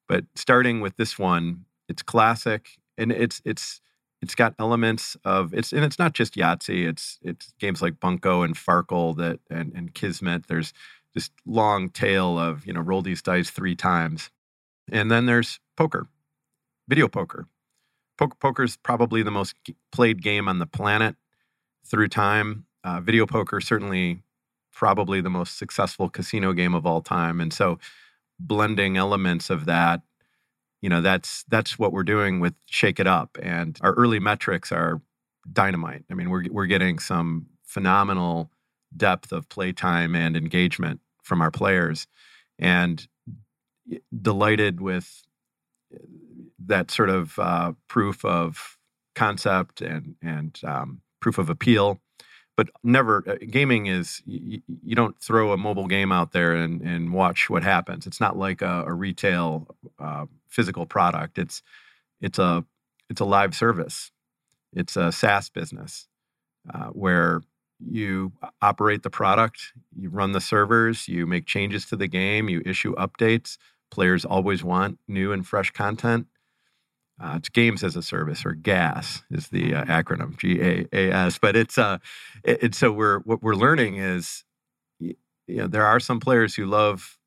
D: but starting with this one, it's classic, and it's it's it's got elements of it's and it's not just Yahtzee. It's it's games like Bunko and Farkle that and and Kismet. There's this long tail of you know roll these dice three times, and then there's poker, video poker. Poker is probably the most played game on the planet through time. Uh, video poker certainly probably the most successful casino game of all time, and so blending elements of that you know that's that's what we're doing with shake it up and our early metrics are dynamite i mean we're we're getting some phenomenal depth of playtime and engagement from our players. And delighted with that sort of uh, proof of concept and and um, proof of appeal. But never uh, gaming is you, you, don't throw a mobile game out there and, and watch what happens. It's not like a, a retail uh, physical product. It's it's a it's a live service. It's a saas business uh, where you operate the product you run the servers you make changes to the game you issue updates players always want new and fresh content uh, it's Games as a Service or GAS is the uh, acronym G A A S. But it's uh, it, it, so we're what we're learning is, you know, there are some players who love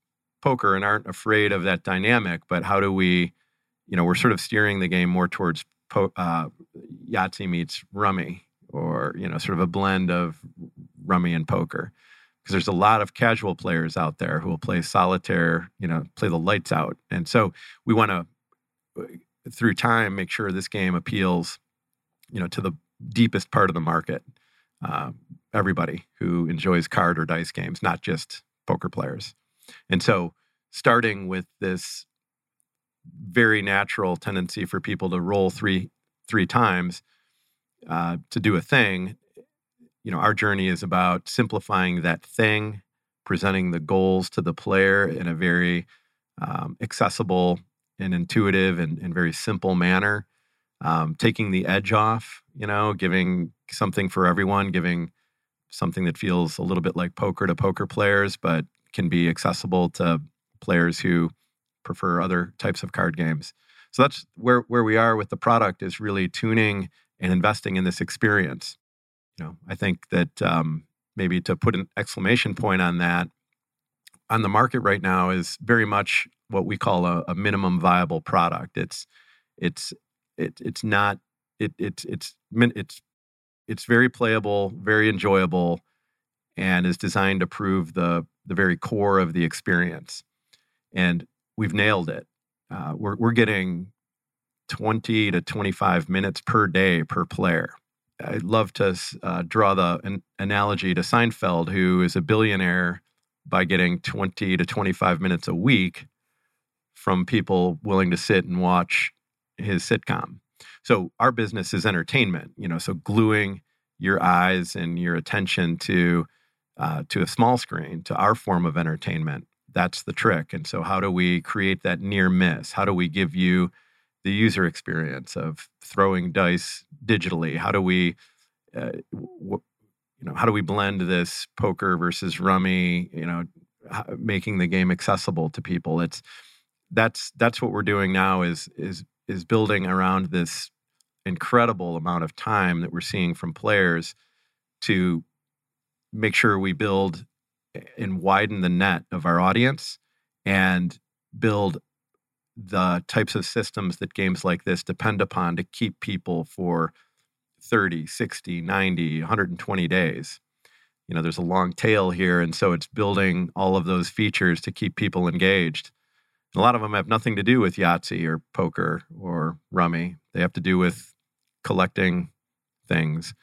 D: poker and aren't afraid of that dynamic. But how do we, you know, we're sort of steering the game more towards po- uh, Yahtzee meets Rummy, or you know, sort of a blend of Rummy and poker. Because there's a lot of casual players out there who will play solitaire, you know, play the lights out, and so we want to through time make sure this game appeals you know to the deepest part of the market uh, everybody who enjoys card or dice games not just poker players and so starting with this very natural tendency for people to roll three three times uh, to do a thing you know our journey is about simplifying that thing presenting the goals to the player in a very um, accessible and intuitive and, and very simple manner, um, taking the edge off, you know, giving something for everyone, giving something that feels a little bit like poker to poker players, but can be accessible to players who prefer other types of card games. So that's where where we are with the product is really tuning and investing in this experience. You know, I think that um, maybe to put an exclamation point on that, on the market right now is very much what we call a, a minimum viable product. It's it's it, it's not it, it's it's it's it's very playable, very enjoyable, and is designed to prove the the very core of the experience. And we've nailed it. Uh, we're we're getting 20 to 25 minutes per day per player. I'd love to uh, draw the an analogy to Seinfeld, who is a billionaire by getting 20 to 25 minutes a week from people willing to sit and watch his sitcom. So our business is entertainment, you know, so gluing your eyes and your attention to uh, to a small screen, to our form of entertainment. That's the trick. And so, how do we create that near miss? How do we give you the user experience of throwing dice digitally? How do we, uh, w- you know, how do we blend this poker versus rummy? You know, making the game accessible to people. It's that's that's what we're doing now is is is building around this incredible amount of time that we're seeing from players to make sure we build and widen the net of our audience and build the types of systems that games like this depend upon to keep people for 30, 60, 90, 120 days. You know, there's a long tail here. And so it's building all of those features to keep people engaged. A lot of them have nothing to do with Yahtzee or poker or rummy. They have to do with collecting things,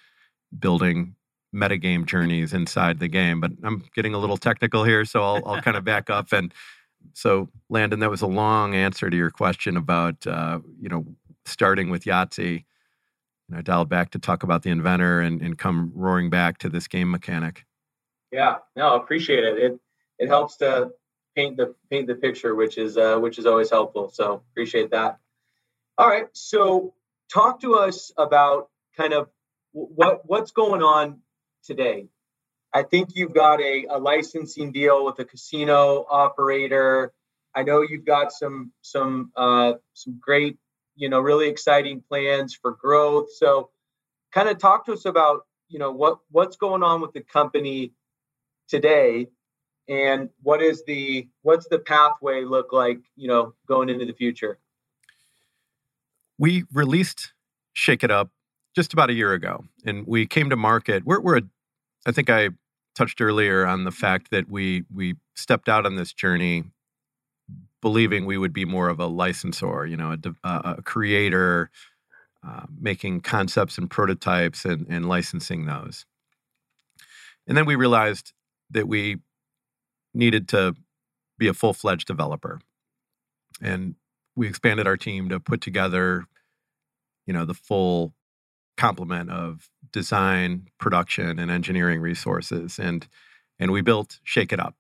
D: building metagame journeys inside the game. But I'm getting a little technical here, so I'll, I'll kind of back up. And so, Landon, that was a long answer to your question about, uh, you know, starting with Yahtzee. And I dialed back to talk about the inventor and, and come roaring back to this game mechanic.
C: Yeah, no, appreciate it. It it helps to paint the paint the picture, which is uh, which is always helpful. So appreciate that. All right, so talk to us about kind of what what's going on today. I think you've got a, a licensing deal with a casino operator. I know you've got some some uh, some great, you know, really exciting plans for growth. So, kind of talk to us about you know what what's going on with the company today and what is the what's the pathway look like you know going into the future
D: we released shake it up just about a year ago and we came to market we're, we're a, i think i touched earlier on the fact that we we stepped out on this journey believing we would be more of a licensor you know a, a creator uh, making concepts and prototypes and, and licensing those and then we realized that we needed to be a full fledged developer. And we expanded our team to put together, you know, the full complement of design, production, and engineering resources. And and we built Shake It Up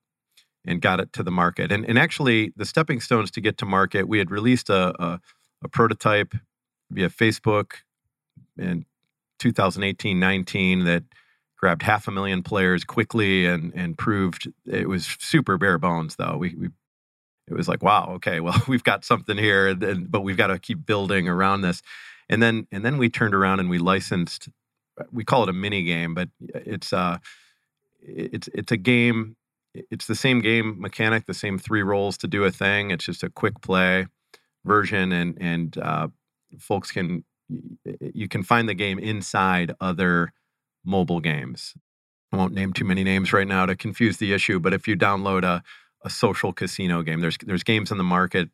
D: and got it to the market. And and actually the stepping stones to get to market, we had released a, a, a prototype via Facebook in 2018-19 that grabbed half a million players quickly and and proved it was super bare bones though. We, we it was like wow okay well *laughs* we've got something here and, but we've got to keep building around this and then and then we turned around and we licensed we call it a mini game but it's uh it's it's a game it's the same game mechanic the same three rolls to do a thing it's just a quick play version and and uh, folks can you can find the game inside other mobile games. I won't name too many names right now to confuse the issue, but if you download a, a social casino game, there's there's games in the market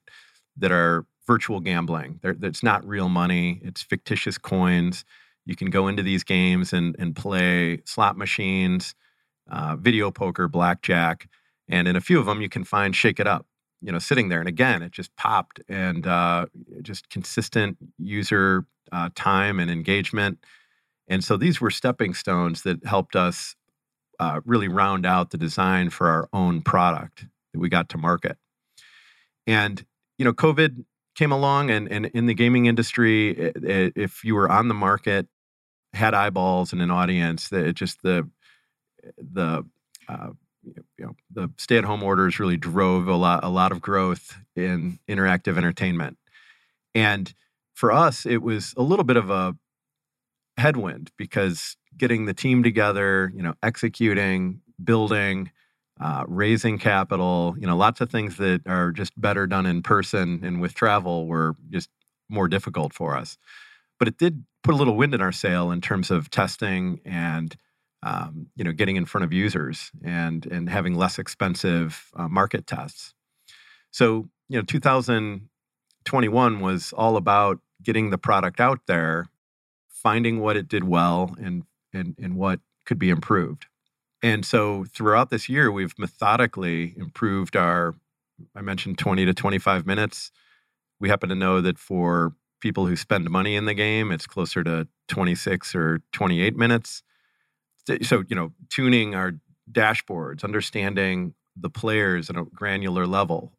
D: that are virtual gambling. They're, it's not real money. It's fictitious coins. You can go into these games and and play slot machines, uh, video poker, blackjack, and in a few of them you can find Shake It Up. You know, sitting there, and again, it just popped, and uh, just consistent user uh, time and engagement. And so these were stepping stones that helped us uh, really round out the design for our own product that we got to market. And, you know, COVID came along, and, and in the gaming industry, if you were on the market, had eyeballs and an audience, that just the, the, uh, you know, the stay-at-home orders really drove a lot, a lot of growth in interactive entertainment. And for us, it was a little bit of a headwind because getting the team together, you know, executing, building, uh, raising capital, you know, lots of things that are just better done in person and with travel were just more difficult for us. But it did put a little wind in our sail in terms of testing and um, you know getting in front of users and and having less expensive uh, market tests. So you know, 2021 was all about getting the product out there finding what it did well and and and what could be improved. And so throughout this year, we've methodically improved our. I mentioned 20 to 25 minutes. We happen to know that for people who spend money in the game, it's closer to 26 or 28 minutes. So, you know, tuning our dashboards, understanding the players at a granular level,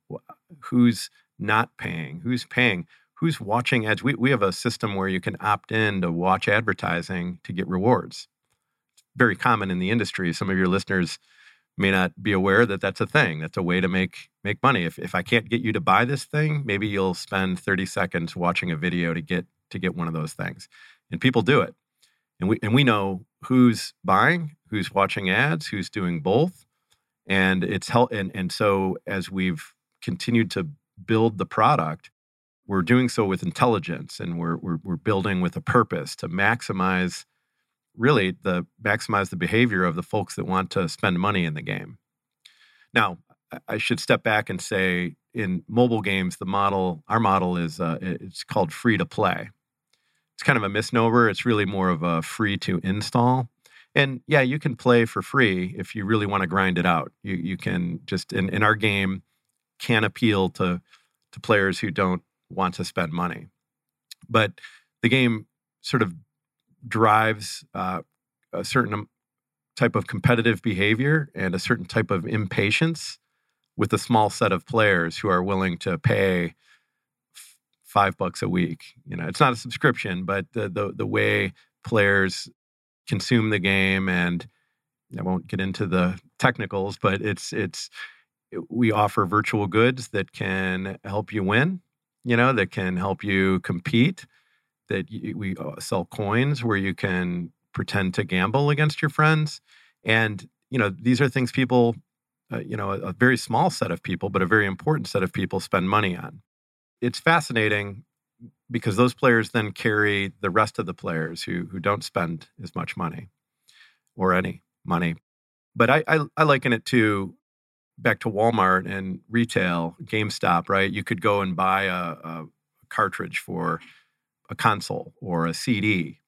D: who's not paying, who's paying, who's watching ads. We, we have a system where you can opt in to watch advertising to get rewards. It's very common in the industry. Some of your listeners may not be aware that that's a thing. That's a way to make make money. If if I can't get you to buy this thing, maybe you'll spend 30 seconds watching a video to get to get one of those things. And people do it. And we and we know who's buying, who's watching ads, who's doing both. And it's help and and so as we've continued to build the product, we're doing so with intelligence and we're, we're, we're building with a purpose to maximize really the maximize the behavior of the folks that want to spend money in the game. Now i should step back and say in mobile games the model our model is uh, it's called free to play. It's kind of a misnomer. It's really more of a free to install. And yeah you can play for free if you really want to grind it out. You, you can just in, in our game can appeal to to players who don't want to spend money. But the game sort of drives uh, a certain type of competitive behavior and a certain type of impatience with a small set of players who are willing to pay f- five bucks a week. You know, it's not a subscription, but the the, the way players consume the game and I won't get into the technicals, but it's it's we offer virtual goods that can help you win, you know, that can help you compete. That we uh, sell coins where you can pretend to gamble against your friends, and you know these are things people, uh, you know, a, a very small set of people, but a very important set of people spend money on. It's fascinating because those players then carry the rest of the players who who don't spend as much money or any money. But I, I, I liken it to back to Walmart and retail, GameStop, right? You could go and buy a, a cartridge for a console or a CD,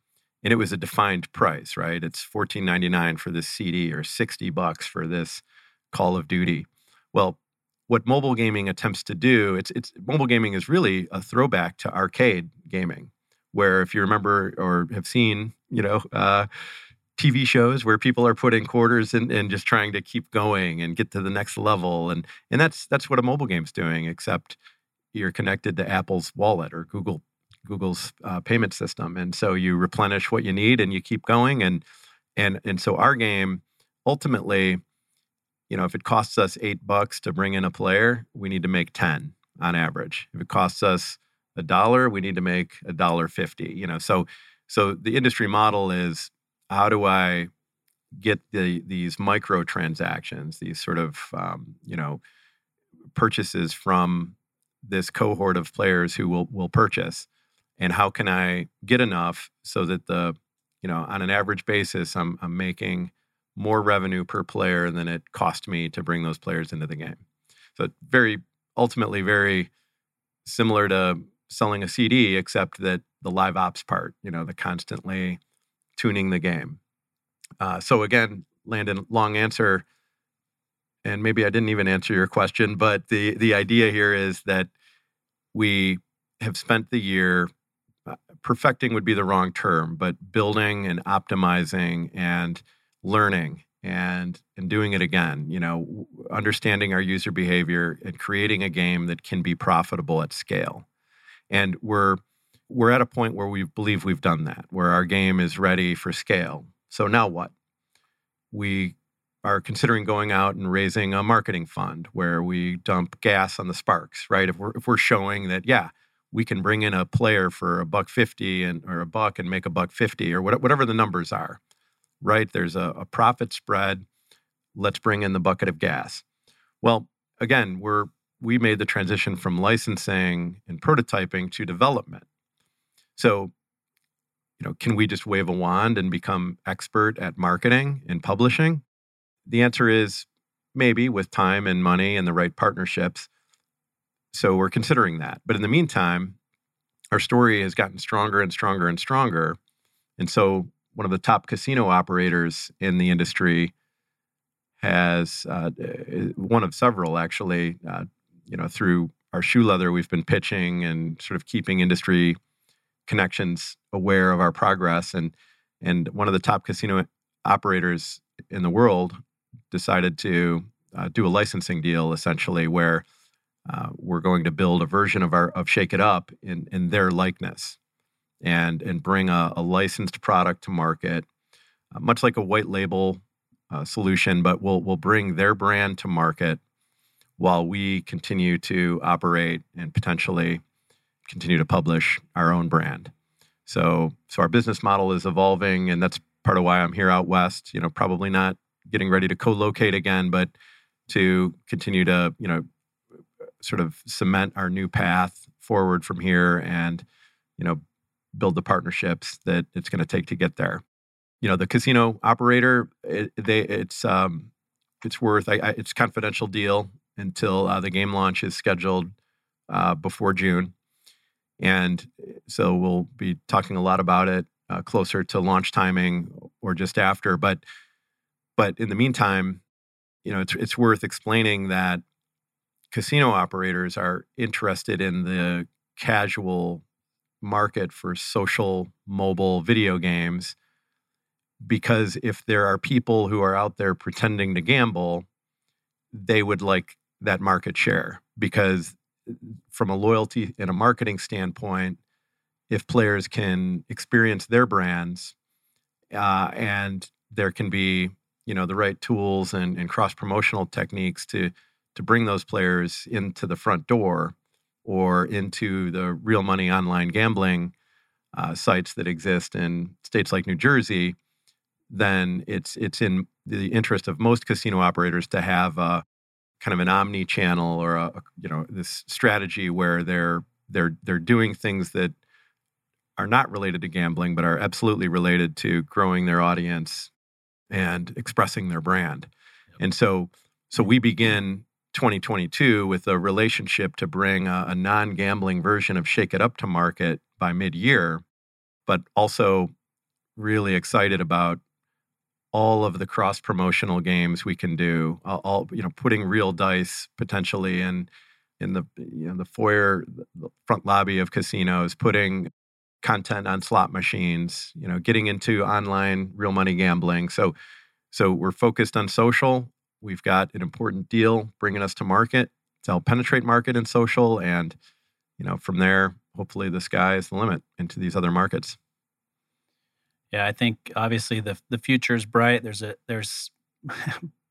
D: and it was a defined price, right? It's fourteen ninety nine for this CD or sixty bucks for this Call of Duty. Well, what mobile gaming attempts to do, it's it's mobile gaming is really a throwback to arcade gaming, where if you remember or have seen, you know, uh, TV shows where people are putting quarters in and just trying to keep going and get to the next level, and and that's that's what a mobile game's doing, except you're connected to Apple's wallet or Google Google's uh, payment system, and so you replenish what you need and you keep going, and and and so our game ultimately you know, if it costs us eight bucks to bring in a player, we need to make 10 on average. If it costs us a dollar, we need to make a dollar 50, you know. So so the industry model is how do I get the these micro transactions, these sort of um, you know purchases from this cohort of players who will will purchase, and how can I get enough so that the you know on an average basis I'm I'm making more revenue per player than it cost me to bring those players into the game. So very ultimately very similar to selling a CD, except that the live ops part, you know, the constantly tuning the game. Uh, so again, Landon, long answer, and maybe I didn't even answer your question, but the the idea here is that we have spent the year perfecting would be the wrong term, but building and optimizing and learning and and doing it again you know understanding our user behavior and creating a game that can be profitable at scale. And we're we're at a point where we believe we've done that where our game is ready for scale. So now what? We are considering going out and raising a marketing fund where we dump gas on the sparks right? If we're if we're showing that yeah we can bring in a player for a buck 50 and or a buck and make a buck 50 or whatever the numbers are right? There's a, a profit spread. Let's bring in the bucket of gas. Well, again, we're we made the transition from licensing and prototyping to development. So, you know, can we just wave a wand and become expert at marketing and publishing? The answer is maybe with time and money and the right partnerships. So we're considering that. But in the meantime, our story has gotten stronger and stronger and stronger. And so one of the top casino operators in the industry has uh, one of several actually uh, you know through our shoe leather we've been pitching and sort of keeping industry connections aware of our progress and and one of the top casino operators in the world decided to uh, do a licensing deal essentially where uh, we're going to build a version of our of shake it up in in their likeness and and bring a, a licensed product to market, uh, much like a white label uh, solution, but we'll we'll bring their brand to market while we continue to operate and potentially continue to publish our own brand. So so our business model is evolving, and that's part of why I'm here out west. You know, probably not getting ready to co-locate again, but to continue to you know sort of cement our new path forward from here and you know build the partnerships that it's going to take to get there. You know, the casino operator, it, they, it's um, it's worth. I, I, it's confidential deal until uh, the game launch is scheduled uh, before June, and so we'll be talking a lot about it uh, closer to launch timing or just after. But but in the meantime, you know, it's it's worth explaining that casino operators are interested in the casual market for social mobile video games because if there are people who are out there pretending to gamble they would like that market share because from a loyalty and a marketing standpoint if players can experience their brands uh, and there can be you know the right tools and, and cross promotional techniques to to bring those players into the front door or into the real money online gambling uh, sites that exist in states like New Jersey, then it's it's in the interest of most casino operators to have a kind of an omni channel or a, you know this strategy where they're they're they're doing things that are not related to gambling but are absolutely related to growing their audience and expressing their brand. Yep. And so so we begin 2022 with a relationship to bring a, a non gambling version of Shake It Up to market by mid year, but also really excited about all of the cross promotional games we can do all, all, you know putting real dice potentially in in the you know the foyer the front lobby of casinos putting content on slot machines you know getting into online real money gambling. So so we're focused on social We've got an important deal bringing us to market to help penetrate market and social. And, you know, from there, hopefully the sky is the limit into these other markets.
B: Yeah, I think obviously the the future is bright. There's a there's *laughs*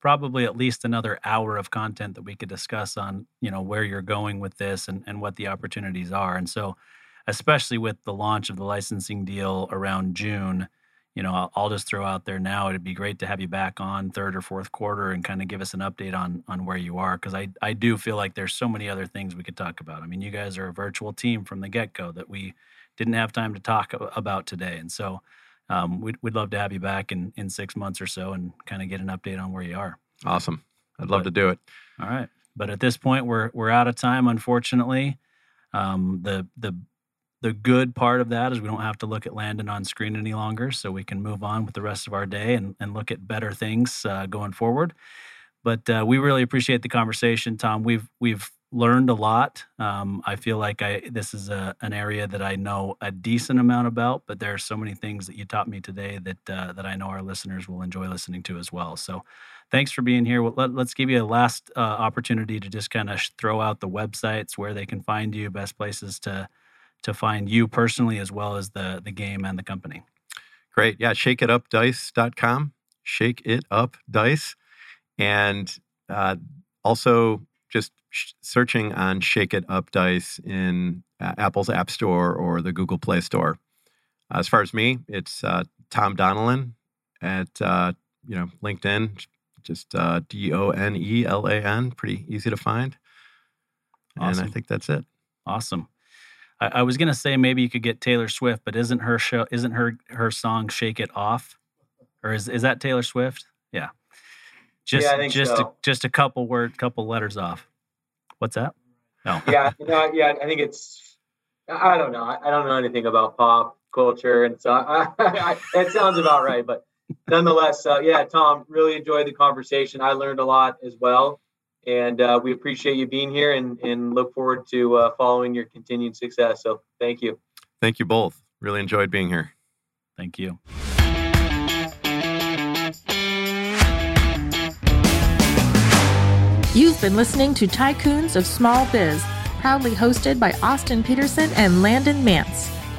B: probably at least another hour of content that we could discuss on, you know, where you're going with this and, and what the opportunities are. And so especially with the launch of the licensing deal around June, you know, I'll, I'll, just throw out there now. It'd be great to have you back on third or fourth quarter and kind of give us an update on on where you are because I I do feel like there's so many other things we could talk about. I mean, you guys are a virtual team from the get go that we didn't have time to talk about today, and so um, we'd we'd love to have you back in in six months or so and kind of get an update on where you are.
D: Awesome, I'd love but, to do it.
B: All right, but at this point we're we're out of time, unfortunately. Um, the the the good part of that is we don't have to look at Landon on screen any longer, so we can move on with the rest of our day and, and look at better things uh, going forward. But uh, we really appreciate the conversation, Tom. We've we've learned a lot. Um, I feel like I this is a, an area that I know a decent amount about, but there are so many things that you taught me today that uh, that I know our listeners will enjoy listening to as well. So, thanks for being here. Let, us give you a last uh, opportunity to just kind of throw out the websites where they can find you, best places to to find you personally as well as the the game and the company.
D: Great. Yeah, shakeitupdice.com. Shake it up dice. And uh, also just sh- searching on Shake It Up Dice in uh, Apple's App Store or the Google Play Store. Uh, as far as me, it's uh, Tom Donelan at uh, you know LinkedIn, just uh, D O N E L A N. Pretty easy to find. Awesome. And I think that's it.
B: Awesome. I, I was gonna say maybe you could get Taylor Swift, but isn't her show isn't her her song "Shake It Off," or is is that Taylor Swift? Yeah, just yeah, just so. a, just a couple word, couple letters off. What's that?
C: No. *laughs* yeah, no, yeah. I think it's. I don't know. I don't know anything about pop culture, and so I, *laughs* I, that sounds about right. But nonetheless, uh, yeah, Tom, really enjoyed the conversation. I learned a lot as well. And uh, we appreciate you being here and, and look forward to uh, following your continued success. So thank you.
D: Thank you both. Really enjoyed being here.
B: Thank you.
A: You've been listening to Tycoons of Small Biz, proudly hosted by Austin Peterson and Landon Mance.